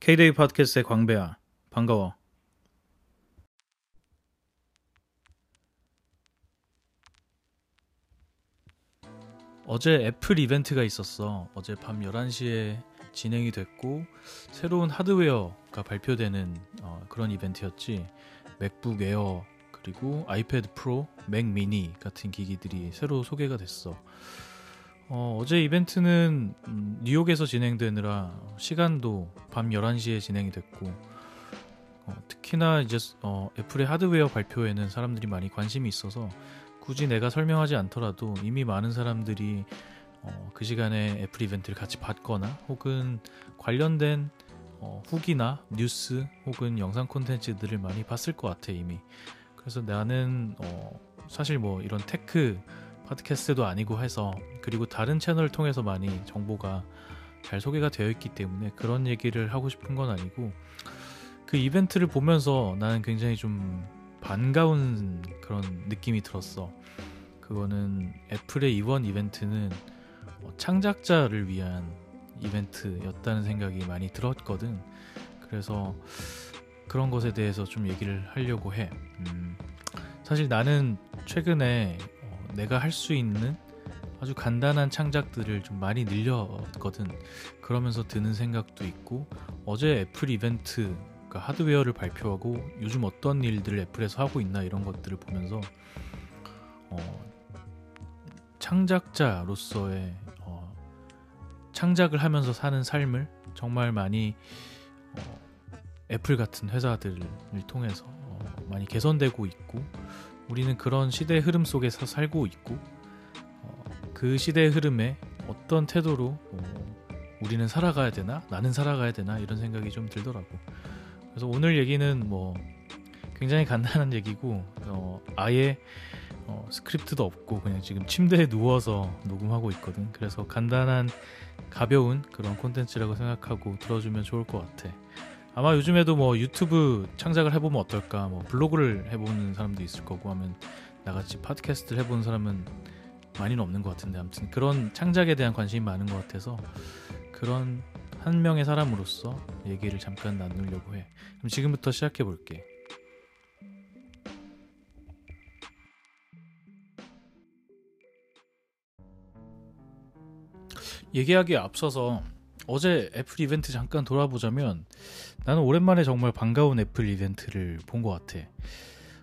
K-데이 팟캐스트의 광배야. 반가워. 어제 애플 이벤트가 있었어. 어제 밤 11시에 진행이 됐고 새로운 하드웨어가 발표되는 어, 그런 이벤트였지. 맥북 에어 그리고 아이패드 프로, 맥 미니 같은 기기들이 새로 소개가 됐어. 어, 제 이벤트는 음, 뉴욕에서 진행되느라 시간도 밤 11시에 진행이 됐고 어, 특히나 이제 어, 애플의 하드웨어 발표에는 사람들이 많이 관심이 있어서 굳이 내가 설명하지 않더라도 이미 많은 사람들이 어, 그 시간에 애플 이벤트를 같이 봤거나 혹은 관련된 어, 후기나 뉴스 혹은 영상 콘텐츠들을 많이 봤을 것 같아 이미. 그래서 나는 어, 사실 뭐 이런 tech 팟캐스트도 아니고 해서 그리고 다른 채널을 통해서 많이 정보가 잘 소개가 되어 있기 때문에 그런 얘기를 하고 싶은 건 아니고 그 이벤트를 보면서 나는 굉장히 좀 반가운 그런 느낌이 들었어. 그거는 애플의 이번 이벤트는 뭐 창작자를 위한 이벤트였다는 생각이 많이 들었거든. 그래서 그런 것에 대해서 좀 얘기를 하려고 해. 음, 사실 나는 최근에 내가 할 수 있는 아주 간단한 창작들을 좀 많이 늘렸거든. 그러면서 드는 생각도 있고 어제 애플 이벤트 그 하드웨어를 발표하고 요즘 어떤 일들을 애플에서 하고 있나 이런 것들을 보면서 어, 창작자로서의 어, 창작을 하면서 사는 삶을 정말 많이 어, 애플 같은 회사들을 통해서 어, 많이 개선되고 있고 우리는 그런 시대의 흐름 속에서 살고 있고 어, 그 시대의 흐름에 어떤 태도로 어, 우리는 살아가야 되나? 나는 살아가야 되나? 이런 생각이 좀 들더라고. 그래서 오늘 얘기는 뭐 굉장히 간단한 얘기고 어, 아예 어, 스크립트도 없고 그냥 지금 침대에 누워서 녹음하고 있거든. 그래서 간단한 가벼운 그런 콘텐츠라고 생각하고 들어주면 좋을 것 같아. 아마 요즘에도 뭐 유튜브 창작을 해보면 어떨까, 뭐 블로그를 해보는 사람도 있을 거고 하면 나같이 팟캐스트를 해보는 사람은 많이는 없는 것 같은데 아무튼 그런 창작에 대한 관심이 많은 것 같아서 그런 한 명의 사람으로서 얘기를 잠깐 나누려고 해. 그럼 지금부터 시작해 볼게. 얘기하기에 앞서서 어제 애플 이벤트 잠깐 돌아보자면 나는 오랜만에 정말 반가운 애플 이벤트를 본 것 같아.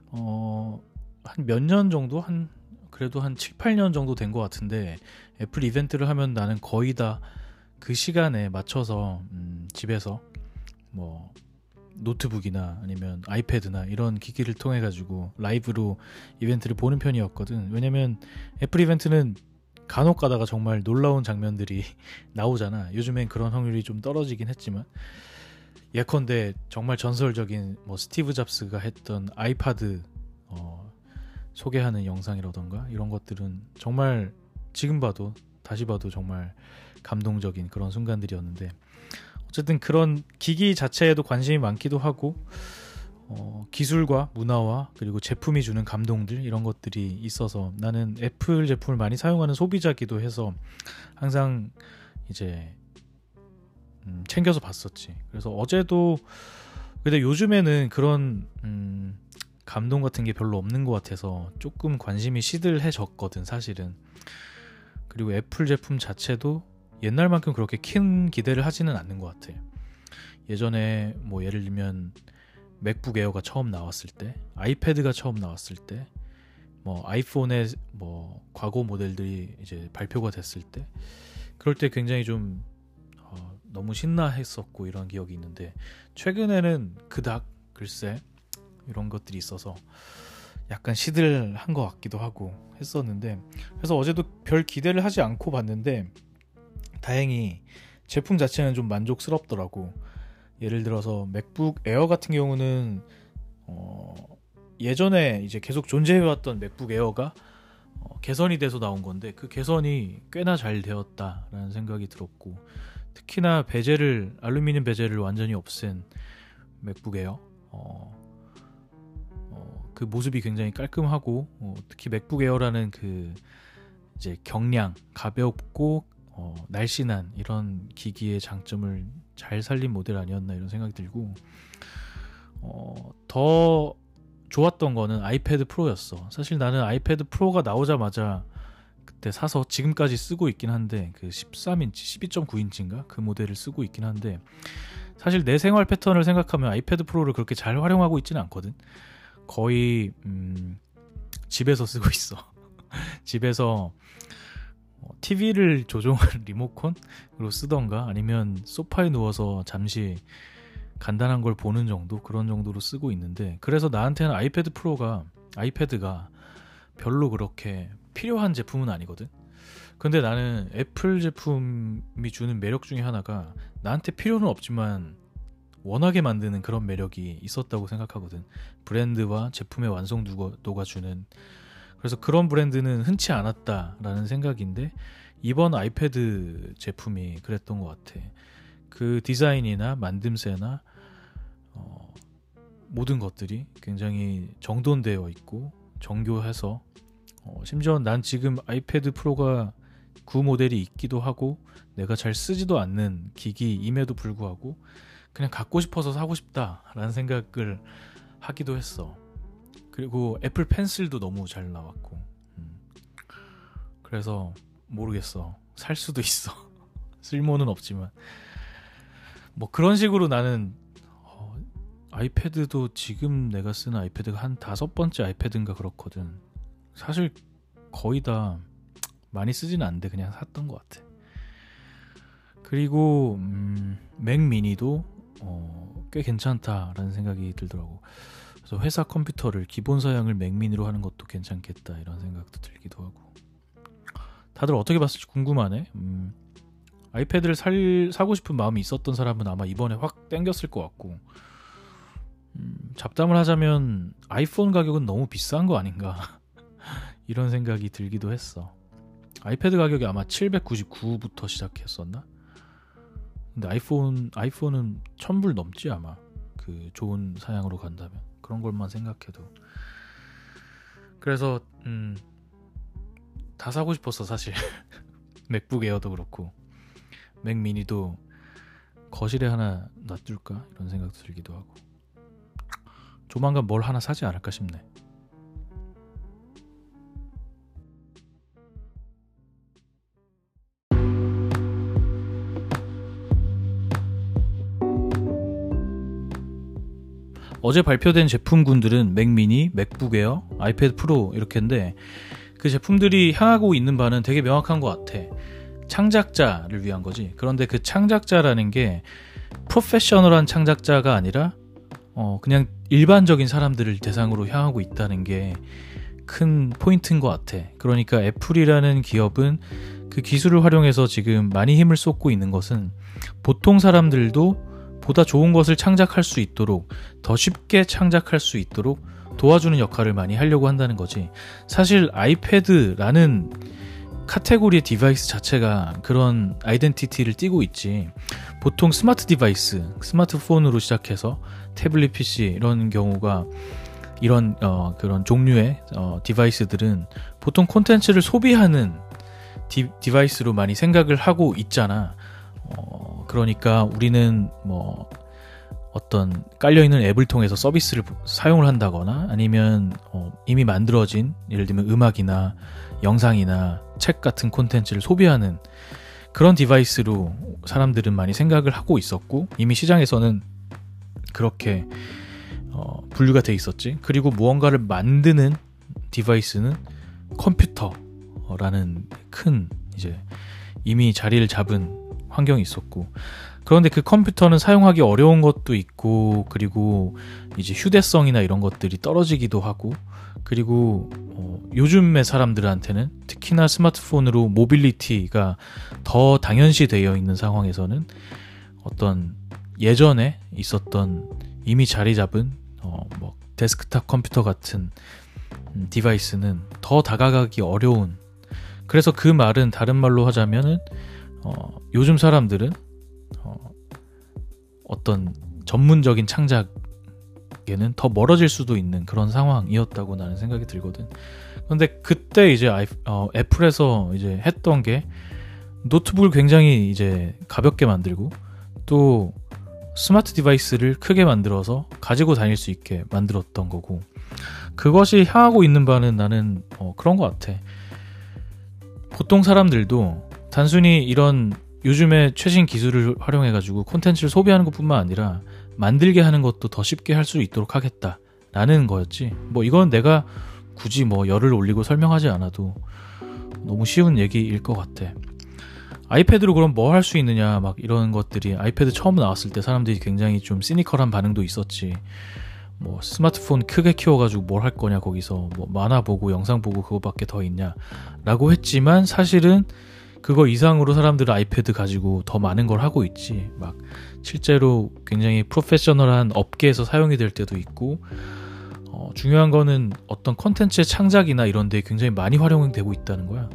어, 한 몇 년 정도? 한, 그래도 한 7, 8년 정도 된 것 같은데 애플 이벤트를 하면 나는 거의 다 그 시간에 맞춰서 음, 집에서 뭐 노트북이나 아니면 아이패드나 이런 기기를 통해 가지고 라이브로 이벤트를 보는 편이었거든. 왜냐면 애플 이벤트는 간혹 가다가 정말 놀라운 장면들이 나오잖아. 요즘엔 그런 확률이 좀 떨어지긴 했지만 예컨대 정말 전설적인 뭐 스티브 잡스가 했던 아이파드 어, 소개하는 영상이라던가 이런 것들은 정말 지금 봐도 다시 봐도 정말 감동적인 그런 순간들이었는데 어쨌든 그런 기기 자체에도 관심이 많기도 하고 어, 기술과 문화와 그리고 제품이 주는 감동들 이런 것들이 있어서 나는 애플 제품을 많이 사용하는 소비자기도 해서 항상 이제 음, 챙겨서 봤었지. 그래서 어제도 근데 요즘에는 그런 음, 감동 같은 게 별로 없는 것 같아서 조금 관심이 시들해졌거든 사실은. 그리고 애플 제품 자체도 옛날만큼 그렇게 큰 기대를 하지는 않는 것 같아. 예전에 뭐 예를 들면 맥북 에어가 처음 나왔을 때, 아이패드가 처음 나왔을 때, 뭐 아이폰의 뭐 과거 모델들이 이제 발표가 됐을 때, 그럴 때 굉장히 좀 어, 너무 신나했었고 이런 기억이 있는데 최근에는 그닥 글쎄 이런 것들이 있어서 약간 시들한 것 같기도 하고 했었는데 그래서 어제도 별 기대를 하지 않고 봤는데 다행히 제품 자체는 좀 만족스럽더라고. 예를 들어서 맥북 에어 같은 경우는 어, 예전에 이제 계속 존재해왔던 맥북 에어가 어, 개선이 돼서 나온 건데 그 개선이 꽤나 잘 되었다라는 생각이 들었고 특히나 베젤을 알루미늄 베젤을 완전히 없앤 맥북 에어 어, 어, 그 모습이 굉장히 깔끔하고 어, 특히 맥북 에어라는 그 이제 경량 가볍고 어, 날씬한 이런 기기의 장점을 잘 살린 모델 아니었나 이런 생각이 들고 어, 더 좋았던 거는 아이패드 프로였어. 사실 나는 아이패드 프로가 나오자마자 그때 사서 지금까지 쓰고 있긴 한데 그 13인치, 12.9인치인가 그 모델을 쓰고 있긴 한데 사실 내 생활 패턴을 생각하면 아이패드 프로를 그렇게 잘 활용하고 있지는 않거든. 거의 음, 집에서 쓰고 있어. 집에서 TV를 어, 조종할 리모컨으로 쓰던가 아니면 소파에 누워서 잠시 간단한 걸 보는 정도 그런 정도로 쓰고 있는데 그래서 나한테는 아이패드 프로가 아이패드가 별로 그렇게 필요한 제품은 아니거든. 근데 나는 애플 제품이 주는 매력 중에 하나가 나한테 필요는 없지만 워낙에 만드는 그런 매력이 있었다고 생각하거든. 브랜드와 제품의 완성 도가 주는 그래서 그런 브랜드는 흔치 않았다라는 생각인데 이번 아이패드 제품이 그랬던 것 같아. 그 디자인이나 만듦새나 어, 모든 것들이 굉장히 정돈되어 있고 정교해서 어, 심지어 난 지금 아이패드 프로가 구 모델이 있기도 하고 내가 잘 쓰지도 않는 기기임에도 불구하고 그냥 갖고 싶어서 사고 싶다라는 생각을 하기도 했어. 그리고 애플 펜슬도 너무 잘 나왔고. 음. 그래서 모르겠어. 살 수도 있어. 쓸모는 없지만. 뭐 그런 식으로 나는 어, 아이패드도 지금 내가 쓰는 아이패드가 한 다섯 번째 아이패드인가 그렇거든. 사실 거의 다 많이 쓰지는 않는데 그냥 샀던 것 같아. 그리고 음, 맥 미니도 어, 꽤 괜찮다라는 생각이 들더라고 그래서 회사 컴퓨터를 기본 사양을 맥미니로 하는 것도 괜찮겠다 이런 생각도 들기도 하고 다들 어떻게 봤을지 궁금하네. 음, 아이패드를 살 사고 싶은 마음이 있었던 사람은 아마 이번에 확 땡겼을 것 같고 음, 잡담을 하자면 아이폰 가격은 너무 비싼 거 아닌가 이런 생각이 들기도 했어. 아이패드 가격이 아마 799부터 시작했었나? 근데 아이폰 아이폰은 1000불 넘지 아마. 그 좋은 사양으로 간다면. 그런 것만 생각해도. 그래서 음, 다 사고 싶었어 사실. 맥북 에어도 그렇고. 맥 미니도 거실에 하나 놔둘까? 이런 생각도 들기도 하고. 조만간 뭘 하나 사지 않을까 싶네. 어제 발표된 제품군들은 맥 미니, 맥북 에어, 아이패드 프로 이렇게인데 그 제품들이 향하고 있는 바는 되게 명확한 것 같아. 창작자를 위한 거지. 그런데 그 창작자라는 게 프로페셔널한 창작자가 아니라 어 그냥 일반적인 사람들을 대상으로 향하고 있다는 게 큰 포인트인 것 같아. 그러니까 애플이라는 기업은 그 기술을 활용해서 지금 많이 힘을 쏟고 있는 것은 보통 사람들도 보다 좋은 것을 창작할 수 있도록 더 쉽게 창작할 수 있도록 도와주는 역할을 많이 하려고 한다는 거지. 사실 아이패드라는 카테고리의 device 자체가 그런 identity를 띠고 있지. 보통 스마트 device, 스마트폰으로 시작해서 태블릿 PC 이런 경우가 이런 어, 그런 종류의 어, device들은 보통 콘텐츠를 소비하는 디, device로 많이 생각을 하고 있잖아. 어, 그러니까 우리는 뭐 어떤 깔려있는 앱을 통해서 서비스를 사용을 한다거나 아니면 어, 이미 만들어진 예를 들면 음악이나 영상이나 책 같은 콘텐츠를 소비하는 그런 device로 사람들은 많이 생각을 하고 있었고 이미 시장에서는 그렇게 어, 분류가 돼 있었지. 그리고 무언가를 만드는 device는 컴퓨터라는 큰 이제 이미 자리를 잡은 환경이 있었고. 그런데 그 컴퓨터는 사용하기 어려운 것도 있고 그리고 이제 휴대성이나 이런 것들이 떨어지기도 하고 그리고 어, 요즘의 사람들한테는 특히나 스마트폰으로 mobility가 더 당연시 되어 있는 상황에서는 어떤 예전에 있었던 이미 자리 잡은 어, 뭐 데스크탑 컴퓨터 같은 음, device는 더 다가가기 어려운. 그래서 그 말은 다른 말로 하자면은 어, 요즘 사람들은 어, 어떤 전문적인 창작에는 더 멀어질 수도 있는 그런 상황이었다고 나는 생각이 들거든. 근데 그때 이제 아이, 어, 애플에서 이제 했던 게 노트북을 굉장히 이제 가볍게 만들고 또 smart device를 크게 만들어서 가지고 다닐 수 있게 만들었던 거고 그것이 향하고 있는 바는 나는 어, 그런 것 같아. 보통 사람들도 단순히 이런 요즘에 최신 기술을 활용해가지고 콘텐츠를 소비하는 것뿐만 아니라 만들게 하는 것도 더 쉽게 할 수 있도록 하겠다라는 거였지. 뭐 이건 내가 굳이 뭐 열을 올리고 설명하지 않아도 너무 쉬운 얘기일 것 같아. 아이패드로 그럼 뭐 할 수 있느냐 막 이런 것들이 아이패드 처음 나왔을 때 사람들이 굉장히 좀 시니컬한 반응도 있었지. 뭐 스마트폰 크게 키워가지고 뭘 할 거냐 거기서 뭐 만화 보고 영상 보고 그거밖에 더 있냐라고 했지만 사실은 그거 이상으로 사람들은 아이패드 가지고 더 많은 걸 하고 있지. 막 실제로 굉장히 프로페셔널한 업계에서 사용이 될 때도 있고 어, 중요한 거는 어떤 컨텐츠의 창작이나 이런 데 굉장히 많이 활용되고 있다는 거야.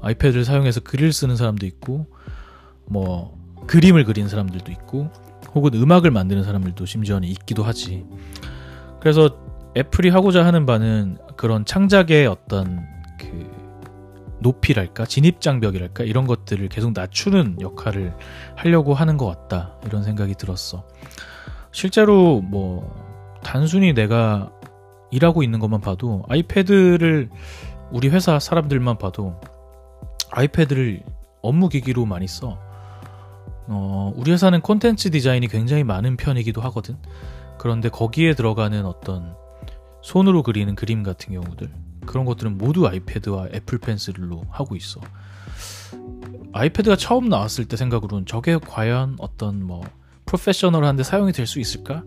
아이패드를 사용해서 글을 쓰는 사람도 있고 뭐 그림을 그리는 사람들도 있고 혹은 음악을 만드는 사람들도 심지어는 있기도 하지. 그래서 애플이 하고자 하는 바는 그런 창작의 어떤 그 높이랄까 진입 장벽이랄까 이런 것들을 계속 낮추는 역할을 하려고 하는 것 같다 이런 생각이 들었어. 실제로 뭐 단순히 내가 일하고 있는 것만 봐도 아이패드를 우리 회사 사람들만 봐도 아이패드를 업무 기기로 많이 써. 어, 우리 회사는 콘텐츠 디자인이 굉장히 많은 편이기도 하거든. 그런데 거기에 들어가는 어떤 손으로 그리는 그림 같은 경우들 그런 것들은 모두 아이패드와 애플 펜슬로 하고 있어. 아이패드가 처음 나왔을 때 생각으로는 저게 과연 어떤 뭐 프로페셔널한데 사용이 될 수 있을까?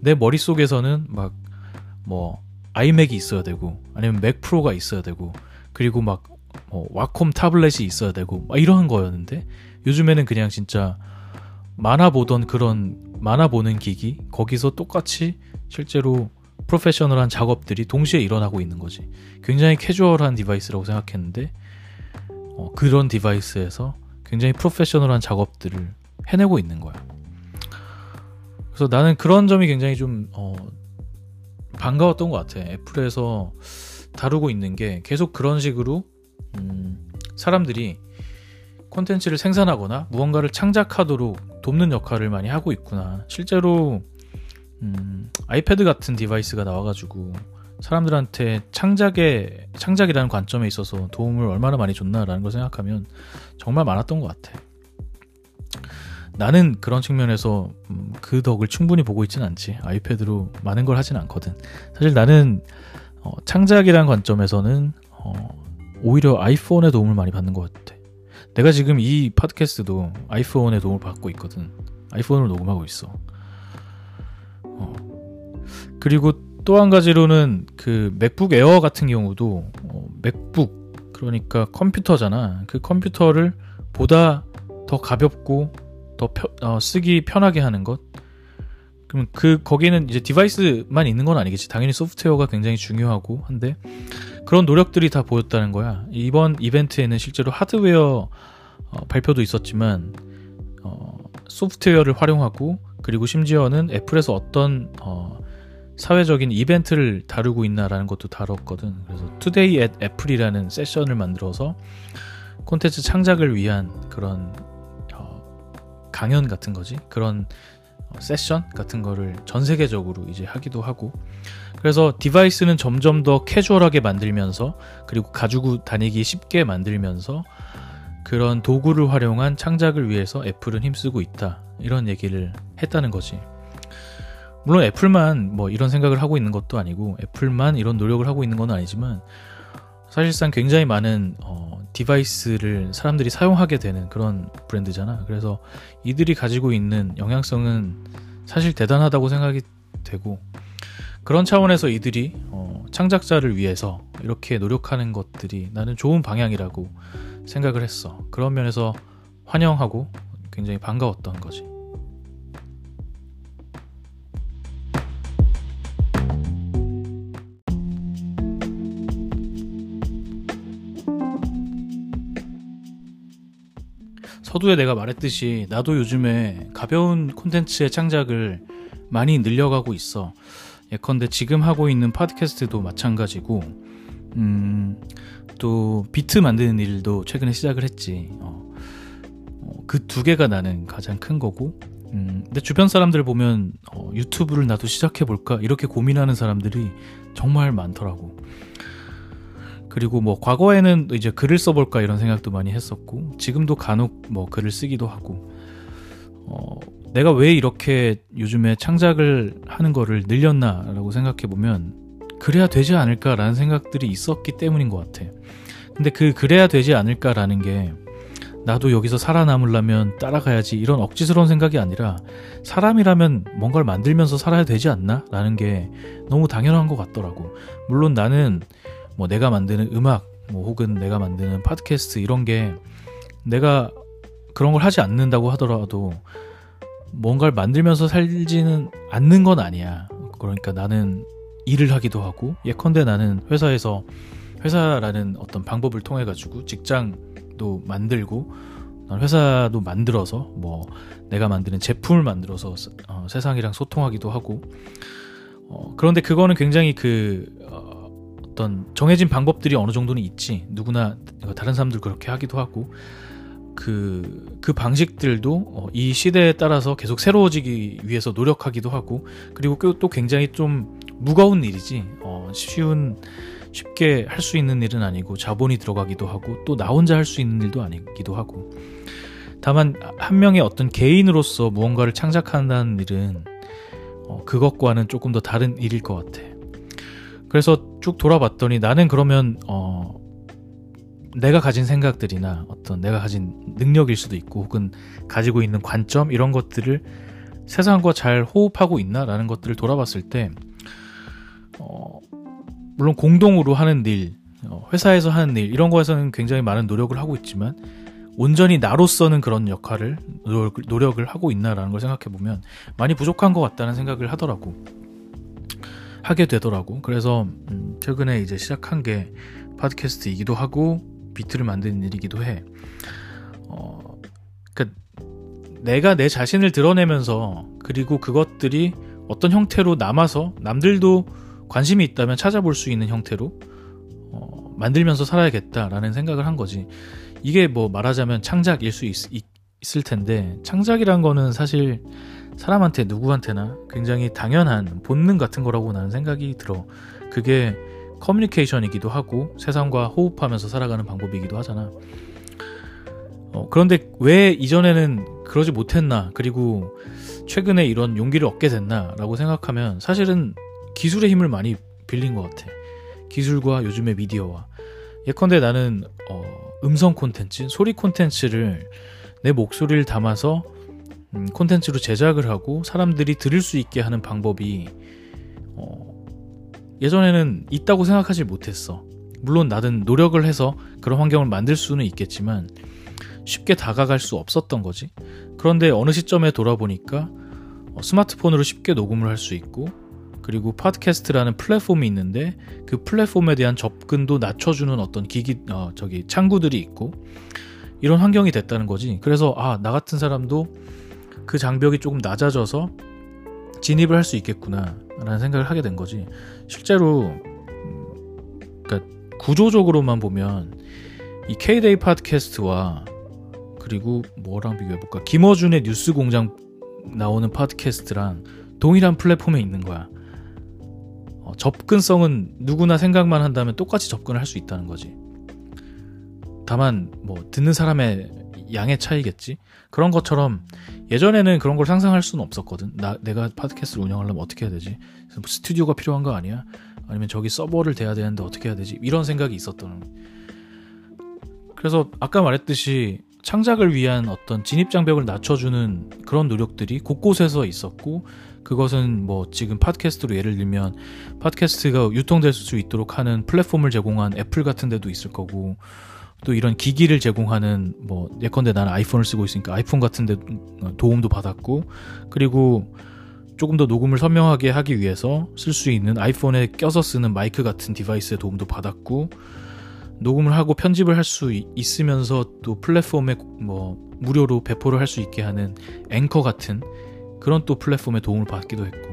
내 머릿속에서는 막 뭐 아이맥이 있어야 되고 아니면 맥 프로가 있어야 되고 그리고 막 뭐 와콤 tablet이 있어야 되고 막 이런 거였는데 요즘에는 그냥 진짜 만화 보던 그런 만화 보는 기기 거기서 똑같이 실제로 프로페셔널한 작업들이 동시에 일어나고 있는 거지. 굉장히 캐주얼한 device라고 생각했는데 어, 그런 device에서 굉장히 프로페셔널한 작업들을 해내고 있는 거야. 그래서 나는 그런 점이 굉장히 좀 어, 반가웠던 것 같아. 애플에서 다루고 있는 게 계속 그런 식으로 음, 사람들이 콘텐츠를 생산하거나 무언가를 창작하도록 돕는 역할을 많이 하고 있구나. 실제로 음, 아이패드 같은 device가 나와가지고 사람들한테 창작의 창작이라는 관점에 있어서 도움을 얼마나 많이 줬나라는 걸 생각하면 정말 많았던 것 같아. 나는 그런 측면에서 음, 그 덕을 충분히 보고 있지는 않지. 아이패드로 많은 걸 하진 않거든. 사실 나는 어, 창작이라는 관점에서는 어, 오히려 아이폰의 도움을 많이 받는 것 같아. 내가 지금 이 팟캐스트도 아이폰의 도움을 받고 있거든. 아이폰으로 녹음하고 있어. 어. 그리고 또 한 가지로는 그 맥북 에어 같은 경우도 어, 맥북 그러니까 컴퓨터잖아. 그 컴퓨터를 보다 더 가볍고 더 펴, 어, 쓰기 편하게 하는 것. 그럼 그 거기는 이제 device만 있는 건 아니겠지. 당연히 소프트웨어가 굉장히 중요하고 한데 그런 노력들이 다 보였다는 거야. 이번 이벤트에는 실제로 하드웨어 어, 발표도 있었지만 어, 소프트웨어를 활용하고 그리고 심지어는 애플에서 어떤 어, 사회적인 이벤트를 다루고 있나라는 것도 다뤘거든. 그래서 Today at Apple이라는 세션을 만들어서 콘텐츠 창작을 위한 그런 어, 강연 같은 거지. 그런 어, 세션 같은 거를 전 세계적으로 이제 하기도 하고 그래서 디바이스는 점점 더 캐주얼하게 만들면서 그리고 가지고 다니기 쉽게 만들면서 그런 도구를 활용한 창작을 위해서 애플은 힘쓰고 있다. 이런 얘기를 했다는 거지. 물론 애플만 뭐 이런 생각을 하고 있는 것도 아니고 애플만 이런 노력을 하고 있는 건 아니지만 사실상 굉장히 많은 어, 디바이스를 사람들이 사용하게 되는 그런 브랜드잖아. 그래서 이들이 가지고 있는 영향성은 사실 대단하다고 생각이 되고 그런 차원에서 이들이 어, 창작자를 위해서 이렇게 노력하는 것들이 나는 좋은 방향이라고 생각을 했어. 그런 면에서 환영하고 굉장히 반가웠던 거지. 서두에 내가 말했듯이 나도 요즘에 가벼운 콘텐츠의 창작을 많이 늘려가고 있어. 예컨대 지금 하고 있는 팟캐스트도 마찬가지고, 음, 또 비트 만드는 일도 최근에 시작을 했지. 어, 그 두 개가 나는 가장 큰 거고 음, 근데 주변 사람들 보면 어, 유튜브를 나도 시작해 볼까 이렇게 고민하는 사람들이 정말 많더라고. 그리고 뭐 과거에는 이제 글을 써볼까 이런 생각도 많이 했었고 지금도 간혹 뭐 글을 쓰기도 하고 어, 내가 왜 이렇게 요즘에 창작을 하는 거를 늘렸나라고 생각해 보면 그래야 되지 않을까라는 생각들이 있었기 때문인 것 같아. 근데 그 그래야 되지 않을까라는 게 나도 여기서 살아남으려면 따라가야지 이런 억지스러운 생각이 아니라 사람이라면 뭔가를 만들면서 살아야 되지 않나? 라는 게 너무 당연한 것 같더라고. 물론 나는 뭐 내가 만드는 음악, 뭐 혹은 내가 만드는 팟캐스트 이런 게 내가 그런 걸 하지 않는다고 하더라도 뭔가를 만들면서 살지는 않는 건 아니야. 그러니까 나는 일을 하기도 하고 예컨대 나는 회사에서 회사라는 어떤 방법을 통해 가지고 직장 도 만들고 회사도 만들어서 뭐 내가 만드는 제품을 만들어서 어, 세상이랑 소통하기도 하고 어, 그런데 그거는 굉장히 그 어, 어떤 정해진 방법들이 어느 정도는 있지 누구나 다른 사람들 그렇게 하기도 하고 그, 그 방식들도 어, 이 시대에 따라서 계속 새로워지기 위해서 노력하기도 하고 그리고 또 굉장히 좀 무거운 일이지 어, 쉬운 쉽게 할 수 있는 일은 아니고 자본이 들어가기도 하고 또 나 혼자 할 수 있는 일도 아니기도 하고 다만 한 명의 어떤 개인으로서 무언가를 창작한다는 일은 어, 그것과는 조금 더 다른 일일 것 같아. 그래서 쭉 돌아봤더니 나는 그러면 어, 내가 가진 생각들이나 어떤 내가 가진 능력일 수도 있고 혹은 가지고 있는 관점 이런 것들을 세상과 잘 호흡하고 있나라는 것들을 돌아봤을 때 어, 물론 공동으로 하는 일, 어, 회사에서 하는 일 이런 거에서는 굉장히 많은 노력을 하고 있지만 온전히 나로서는 그런 역할을 노력을 하고 있나라는 걸 생각해 보면 많이 부족한 것 같다는 생각을 하더라고 하게 되더라고 그래서 음, 최근에 이제 시작한 게 팟캐스트이기도 하고 비트를 만드는 일이기도 해. 어, 그러니까 내가 내 자신을 드러내면서 그리고 그것들이 어떤 형태로 남아서 남들도 관심이 있다면 찾아볼 수 있는 형태로 어, 만들면서 살아야겠다라는 생각을 한 거지. 이게 뭐 말하자면 창작일 수 있, 있을 텐데 창작이란 거는 사실 사람한테 누구한테나 굉장히 당연한 본능 같은 거라고 나는 생각이 들어. 그게 커뮤니케이션이기도 하고 세상과 호흡하면서 살아가는 방법이기도 하잖아. 어, 그런데 왜 이전에는 그러지 못했나, 그리고 최근에 이런 용기를 얻게 됐나라고 생각하면 사실은 기술의 힘을 많이 빌린 것 같아. 기술과 요즘의 미디어와. 예컨대 나는 어, 음성 콘텐츠, 소리 콘텐츠를 내 목소리를 담아서 음, 콘텐츠로 제작을 하고 사람들이 들을 수 있게 하는 방법이 어, 예전에는 있다고 생각하지 못했어. 물론 나는 노력을 해서 그런 환경을 만들 수는 있겠지만 쉽게 다가갈 수 없었던 거지. 그런데 어느 시점에 돌아보니까 어, 스마트폰으로 쉽게 녹음을 할 수 있고 그리고 팟캐스트라는 플랫폼이 있는데 그 플랫폼에 대한 접근도 낮춰주는 어떤 기기 어, 저기 창구들이 있고 이런 환경이 됐다는 거지. 그래서 아 나 같은 사람도 그 장벽이 조금 낮아져서 진입을 할 수 있겠구나라는 생각을 하게 된 거지. 실제로 음, 그러니까 구조적으로만 보면 이 K-데이 팟캐스트와 그리고 뭐랑 비교해 볼까? 김어준의 뉴스 공장 나오는 팟캐스트랑 동일한 플랫폼에 있는 거야. 어, 접근성은 누구나 생각만 한다면 똑같이 접근을 할 수 있다는 거지. 다만 뭐 듣는 사람의 양의 차이겠지. 그런 것처럼 예전에는 그런 걸 상상할 수는 없었거든. 나 내가 팟캐스트를 운영하려면 어떻게 해야 되지? 뭐 스튜디오가 필요한 거 아니야? 아니면 저기 서버를 대야 되는데 어떻게 해야 되지? 이런 생각이 있었던. 그래서 아까 말했듯이 창작을 위한 어떤 진입 장벽을 낮춰주는 그런 노력들이 곳곳에서 있었고 그것은 뭐 지금 팟캐스트로 예를 들면 팟캐스트가 유통될 수 있도록 하는 플랫폼을 제공한 애플 같은 데도 있을 거고 또 이런 기기를 제공하는 뭐 예컨대 나는 아이폰을 쓰고 있으니까 아이폰 같은 데 도움도 받았고 그리고 조금 더 녹음을 선명하게 하기 위해서 쓸 수 있는 아이폰에 껴서 쓰는 마이크 같은 device의 도움도 받았고 녹음을 하고 편집을 할 수 있으면서 또 플랫폼에 뭐 무료로 배포를 할 수 있게 하는 앵커 같은 그런 또 플랫폼의 도움을 받기도 했고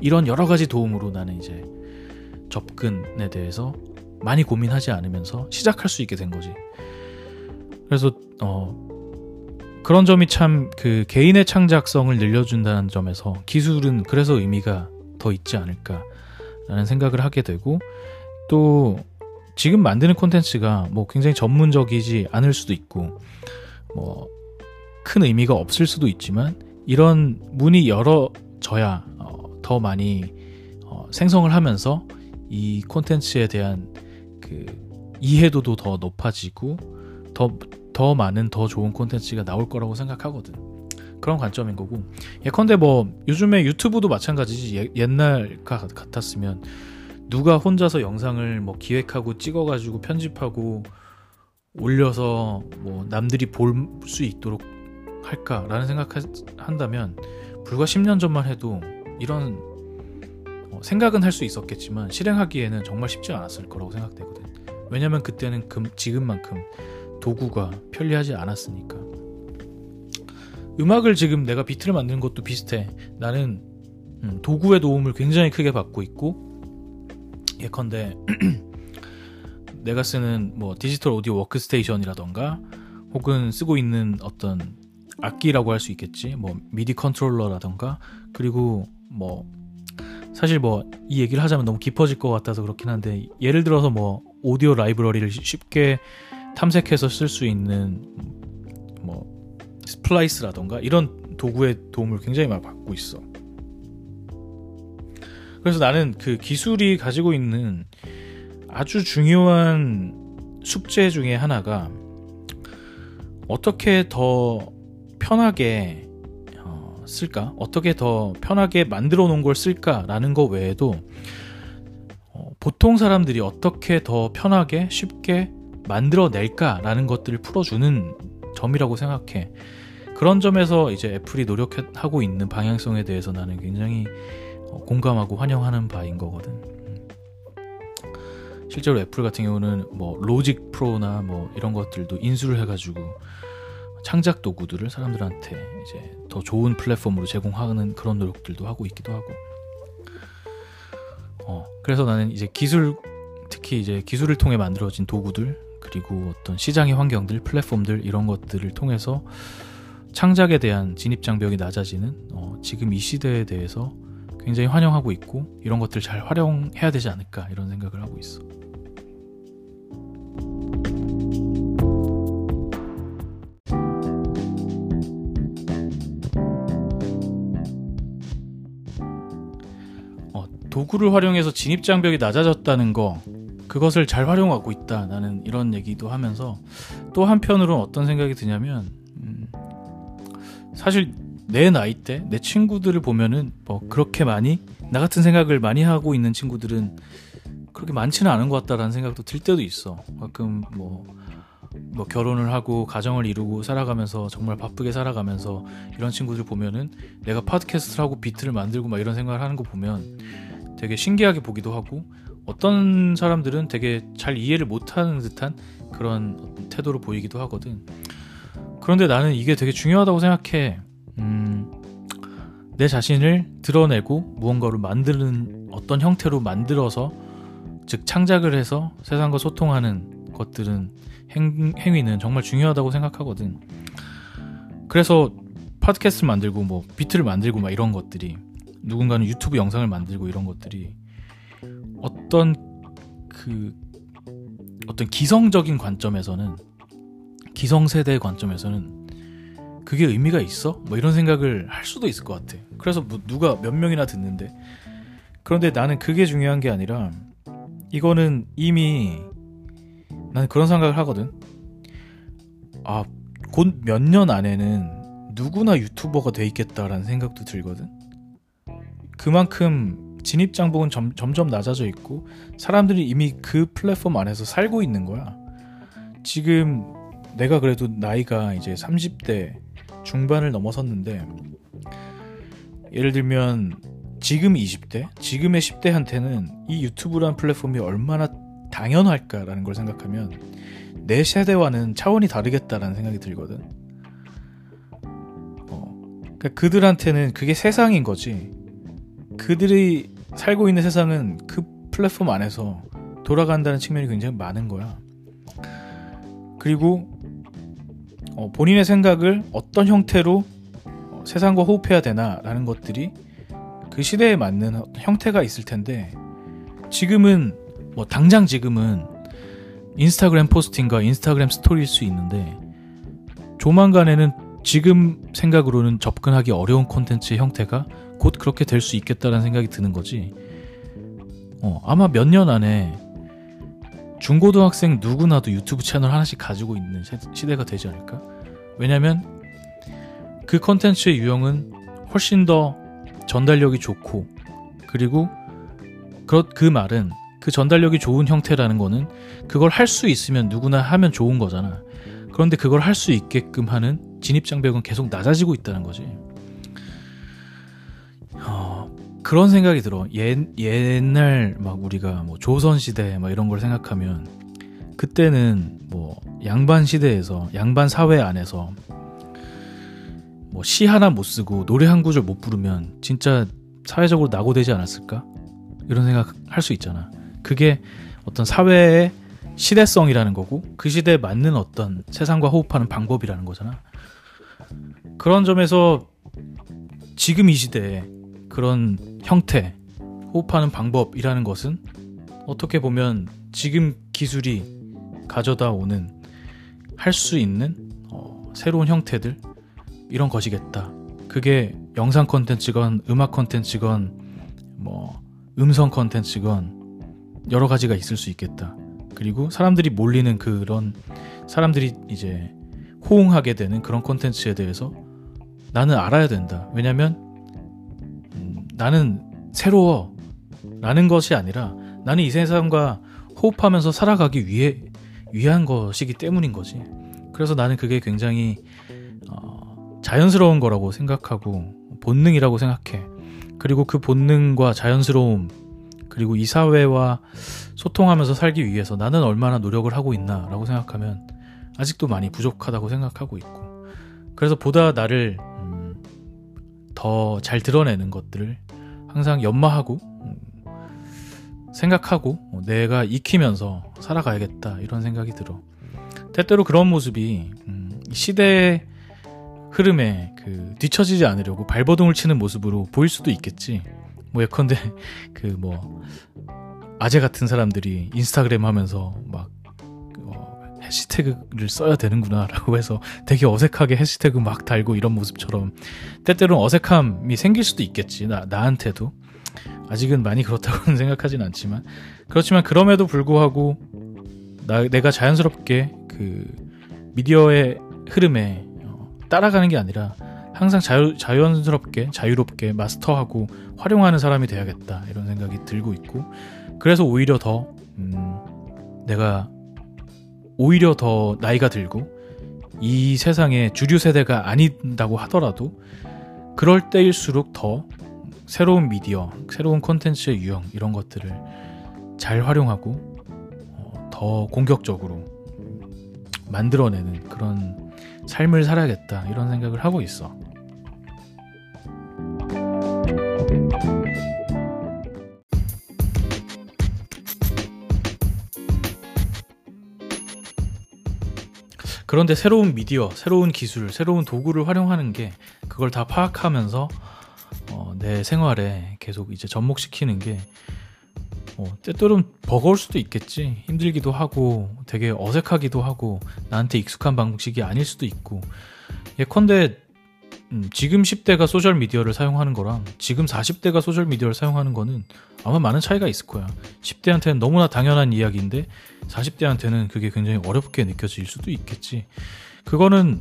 이런 여러 가지 도움으로 나는 이제 접근에 대해서 많이 고민하지 않으면서 시작할 수 있게 된 거지. 그래서 어 그런 점이 참 그 개인의 창작성을 늘려준다는 점에서 기술은 그래서 의미가 더 있지 않을까라는 생각을 하게 되고 또 지금 만드는 콘텐츠가 뭐 굉장히 전문적이지 않을 수도 있고 뭐 큰 의미가 없을 수도 있지만 이런 문이 열어져야 어, 더 많이 어, 생성을 하면서 이 콘텐츠에 대한 그 이해도도 더 높아지고 더, 더 많은 더 좋은 콘텐츠가 나올 거라고 생각하거든. 그런 관점인 거고. 예컨대 뭐 요즘에 유튜브도 마찬가지지 예, 옛날 같았으면 누가 혼자서 영상을 뭐 기획하고 찍어가지고 편집하고 올려서 뭐 남들이 볼 수 있도록 할까라는 생각한다면 불과 10년 전만 해도 이런 어, 생각은 할 수 있었겠지만 실행하기에는 정말 쉽지 않았을 거라고 생각되거든. 왜냐면 그때는 금, 지금만큼 도구가 편리하지 않았으니까. 음악을 지금 내가 비트를 만드는 것도 비슷해. 나는 음, 도구의 도움을 굉장히 크게 받고 있고 예컨대 내가 쓰는 뭐 digital audio workstation이라던가 혹은 쓰고 있는 어떤 악기라고 할 수 있겠지 뭐 MIDI controller라던가 그리고 뭐 사실 뭐 이 얘기를 하자면 너무 깊어질 것 같아서 그렇긴 한데 예를 들어서 뭐 오디오 라이브러리를 쉽게 탐색해서 쓸 수 있는 뭐 Splice라던가 이런 도구의 도움을 굉장히 많이 받고 있어. 그래서 나는 그 기술이 가지고 있는 아주 중요한 숙제 중에 하나가 어떻게 더 편하게 어, 쓸까? 어떻게 더 편하게 만들어 놓은 걸 쓸까라는 거 외에도 어, 보통 사람들이 어떻게 더 편하게 쉽게 만들어낼까라는 것들을 풀어주는 점이라고 생각해. 그런 점에서 이제 애플이 노력하고 있는 방향성에 대해서 나는 굉장히 어, 공감하고 환영하는 바인 거거든. 음. 실제로 애플 같은 경우는 뭐 로직 프로나 뭐 이런 것들도 인수를 해가지고 창작 도구들을 사람들한테 이제 더 좋은 플랫폼으로 제공하는 그런 노력들도 하고 있기도 하고. 어, 그래서 나는 이제 기술, 특히 이제 기술을 통해 만들어진 도구들, 그리고 어떤 시장의 환경들, 플랫폼들, 이런 것들을 통해서 창작에 대한 진입장벽이 낮아지는 어, 지금 이 시대에 대해서 굉장히 환영하고 있고 이런 것들 잘 활용해야 되지 않을까 이런 생각을 하고 있어. 어, 도구를 활용해서 진입 장벽이 낮아졌다는 거 그것을 잘 활용하고 있다 나는 이런 얘기도 하면서 또 한편으로는 어떤 생각이 드냐면 음, 사실 내 나이 때 내 친구들을 보면은 뭐 그렇게 많이 나 같은 생각을 많이 하고 있는 친구들은 그렇게 많지는 않은 것 같다라는 생각도 들 때도 있어. 가끔 뭐, 뭐 결혼을 하고 가정을 이루고 살아가면서 정말 바쁘게 살아가면서 이런 친구들 보면은 내가 팟캐스트를 하고 비트를 만들고 막 이런 생각을 하는 거 보면 되게 신기하게 보기도 하고 어떤 사람들은 되게 잘 이해를 못하는 듯한 그런 태도로 보이기도 하거든. 그런데 나는 이게 되게 중요하다고 생각해. 음, 내 자신을 드러내고 무언가를 만드는 어떤 형태로 만들어서 즉 창작을 해서 세상과 소통하는 것들은 행, 행위는 정말 중요하다고 생각하거든. 그래서 팟캐스트를 만들고 뭐 비트를 만들고 막 이런 것들이 누군가는 유튜브 영상을 만들고 이런 것들이 어떤 그 어떤 기성적인 관점에서는 기성세대의 관점에서는 그게 의미가 있어? 뭐 이런 생각을 할 수도 있을 것 같아. 그래서 뭐 누가 몇 명이나 듣는데. 그런데 나는 그게 중요한 게 아니라 이거는 이미 나는 그런 생각을 하거든. 아, 곧 몇 년 안에는 누구나 유튜버가 돼 있겠다라는 생각도 들거든. 그만큼 진입 장벽은 점, 점점 낮아져 있고 사람들이 이미 그 플랫폼 안에서 살고 있는 거야. 지금 내가 그래도 나이가 이제 30대 중반을 넘어섰는데 예를 들면 지금 20대, 지금의 10대한테는 이 유튜브라는 플랫폼이 얼마나 당연할까라는 걸 생각하면 내 세대와는 차원이 다르겠다라는 생각이 들거든. 어, 그러니까 그들한테는 그게 세상인 거지. 그들이 살고 있는 세상은 그 플랫폼 안에서 돌아간다는 측면이 굉장히 많은 거야. 그리고 어, 본인의 생각을 어떤 형태로 어, 세상과 호흡해야 되나라는 것들이 그 시대에 맞는 형태가 있을 텐데 지금은 뭐 당장 지금은 인스타그램 포스팅과 인스타그램 스토리일 수 있는데 조만간에는 지금 생각으로는 접근하기 어려운 콘텐츠의 형태가 곧 그렇게 될 수 있겠다는 생각이 드는 거지. 어, 아마 몇 년 안에 중고등학생 누구나도 유튜브 채널 하나씩 가지고 있는 시대가 되지 않을까? 왜냐면 그 컨텐츠의 유형은 훨씬 더 전달력이 좋고 그리고 그, 그 말은 그 전달력이 좋은 형태라는 거는 그걸 할 수 있으면 누구나 하면 좋은 거잖아. 그런데 그걸 할 수 있게끔 하는 진입장벽은 계속 낮아지고 있다는 거지. 어, 그런 생각이 들어. 옛, 옛날 막 우리가 뭐 조선시대 막 이런 걸 생각하면 그때는 뭐 양반 시대에서 양반 사회 안에서 뭐 시 하나 못 쓰고 노래 한 구절 못 부르면 진짜 사회적으로 낙오되지 않았을까? 이런 생각 할 수 있잖아. 그게 어떤 사회의 시대성이라는 거고 그 시대에 맞는 어떤 세상과 호흡하는 방법이라는 거잖아. 그런 점에서 지금 이 시대에 그런 형태, 호흡하는 방법이라는 것은 어떻게 보면 지금 기술이 가져다 오는 할 수 있는 어, 새로운 형태들 이런 것이겠다. 그게 영상 컨텐츠건 음악 컨텐츠건 뭐 음성 컨텐츠건 여러 가지가 있을 수 있겠다. 그리고 사람들이 몰리는 그런 사람들이 이제 호응하게 되는 그런 콘텐츠에 대해서 나는 알아야 된다. 왜냐면 음, 나는 새로워 라는 것이 아니라 나는 이 세상과 호흡하면서 살아가기 위해 위한 것이기 때문인 거지. 그래서 나는 그게 굉장히 어, 자연스러운 거라고 생각하고 본능이라고 생각해. 그리고 그 본능과 자연스러움 그리고 이 사회와 소통하면서 살기 위해서 나는 얼마나 노력을 하고 있나라고 생각하면 아직도 많이 부족하다고 생각하고 있고 그래서 보다 나를 음, 더잘 드러내는 것들을 항상 연마하고 음, 생각하고 어, 내가 익히면서 살아가야겠다 이런 생각이 들어. 때때로 그런 모습이 음, 시대의 흐름에 그 뒤처지지 않으려고 발버둥을 치는 모습으로 보일 수도 있겠지. 뭐 예컨대 그 뭐 아재 같은 사람들이 인스타그램 하면서 막 어, 해시태그를 써야 되는구나 라고 해서 되게 어색하게 해시태그 막 달고 이런 모습처럼 때때로는 어색함이 생길 수도 있겠지 나 나한테도. 아직은 많이 그렇다고는 생각하진 않지만. 그렇지만 그럼에도 불구하고 나, 내가 자연스럽게 그 미디어의 흐름에 어, 따라가는 게 아니라 항상 자유, 자연스럽게 자유롭게 마스터하고 활용하는 사람이 돼야겠다 이런 생각이 들고 있고. 그래서 오히려 더 음, 내가 오히려 더 나이가 들고 이 세상에 주류 세대가 아닌다고 하더라도 그럴 때일수록 더 새로운 미디어, 새로운 콘텐츠의 유형 이런 것들을 잘 활용하고 어, 더 공격적으로 만들어내는 그런 삶을 살아야겠다 이런 생각을 하고 있어. 그런데 새로운 미디어, 새로운 기술, 새로운 도구를 활용하는 게 그걸 다 파악하면서 어, 내 생활에 계속 이제 접목시키는 게 어, 때때로는 버거울 수도 있겠지. 힘들기도 하고 되게 어색하기도 하고 나한테 익숙한 방식이 아닐 수도 있고 예컨대 음, 지금 10대가 소셜 미디어를 사용하는 거랑 지금 40대가 소셜 미디어를 사용하는 거는 아마 많은 차이가 있을 거야. 10대한테는 너무나 당연한 이야기인데 40대한테는 그게 굉장히 어렵게 느껴질 수도 있겠지. 그거는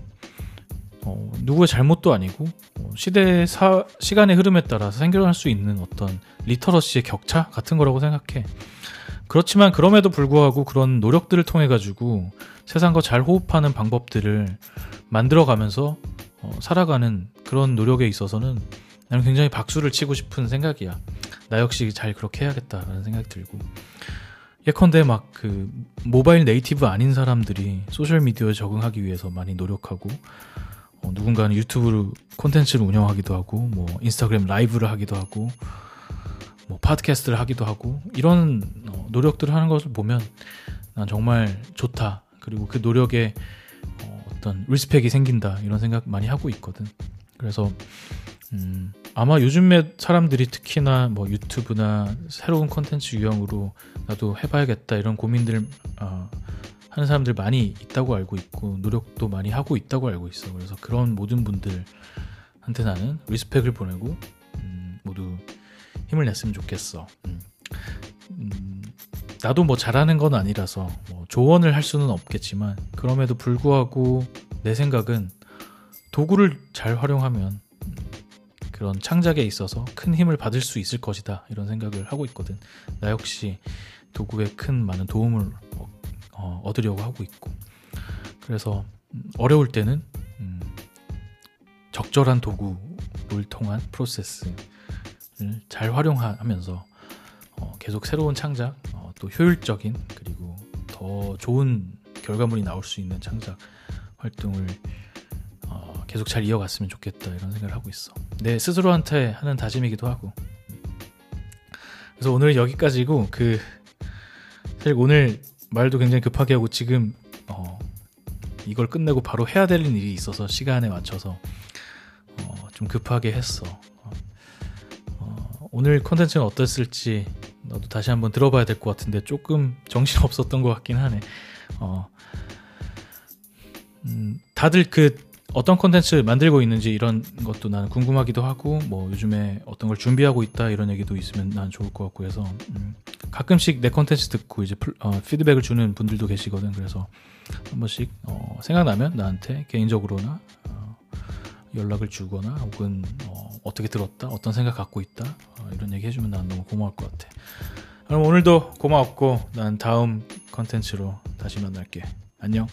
어, 누구의 잘못도 아니고 어, 시대의 사, 시간의 흐름에 따라서 생겨날 수 있는 어떤 리터러시의 격차 같은 거라고 생각해. 그렇지만 그럼에도 불구하고 그런 노력들을 통해 가지고 세상과 잘 호흡하는 방법들을 만들어 가면서 어, 살아가는 그런 노력에 있어서는 나는 굉장히 박수를 치고 싶은 생각이야. 나 역시 잘 그렇게 해야겠다라는 생각이 들고. 예컨대 막 그 mobile native 아닌 사람들이 소셜 미디어에 적응하기 위해서 많이 노력하고 어, 누군가는 유튜브 콘텐츠를 운영하기도 하고 뭐 인스타그램 라이브를 하기도 하고 뭐 팟캐스트를 하기도 하고 이런 어, 노력들을 하는 것을 보면 난 정말 좋다. 그리고 그 노력에 어떤 respect이 생긴다 이런 생각 많이 하고 있거든. 그래서 음, 아마 요즘에 사람들이 특히나 뭐 유튜브나 새로운 콘텐츠 유형으로 나도 해봐야겠다 이런 고민들 어, 하는 사람들 많이 있다고 알고 있고 노력도 많이 하고 있다고 알고 있어. 그래서 그런 모든 분들한테 나는 리스펙을 보내고 음, 모두 힘을 냈으면 좋겠어. 음. 음, 나도 뭐 잘하는 건 아니라서 뭐 조언을 할 수는 없겠지만 그럼에도 불구하고 내 생각은 도구를 잘 활용하면 그런 창작에 있어서 큰 힘을 받을 수 있을 것이다 이런 생각을 하고 있거든. 나 역시 도구에 큰 많은 도움을 어, 얻으려고 하고 있고 그래서 음, 어려울 때는 음, 적절한 도구를 통한 프로세스를 잘 활용하면서 어, 계속 새로운 창작, 어, 또 효율적인 그리고 더 좋은 결과물이 나올 수 있는 창작 활동을 어, 계속 잘 이어갔으면 좋겠다 이런 생각을 하고 있어. 내 스스로한테 하는 다짐이기도 하고. 그래서 오늘 여기까지고 그 사실 오늘 말도 굉장히 급하게 하고 지금 어, 이걸 끝내고 바로 해야 될 일이 있어서 시간에 맞춰서 어, 좀 급하게 했어. 어, 어 오늘 컨텐츠는 어땠을지 너도 다시 한번 들어봐야 될 것 같은데 조금 정신 없었던 것 같긴 하네. 어, 음, 다들 그 어떤 콘텐츠 만들고 있는지 이런 것도 나는 궁금하기도 하고 뭐 요즘에 어떤 걸 준비하고 있다 이런 얘기도 있으면 난 좋을 것 같고 해서 음, 가끔씩 내 콘텐츠 듣고 이제 풀, 어, 피드백을 주는 분들도 계시거든 그래서 한 번씩 어, 생각나면 나한테 개인적으로나 어, 연락을 주거나 혹은 어, 떻게 들었다 어떤 생각 갖고 있다 어, 이런 얘기 해주면 난 너무 고마울 것 같아. 그럼 오늘도 고마웠고 난 다음 콘텐츠로 다시 만날게. 안녕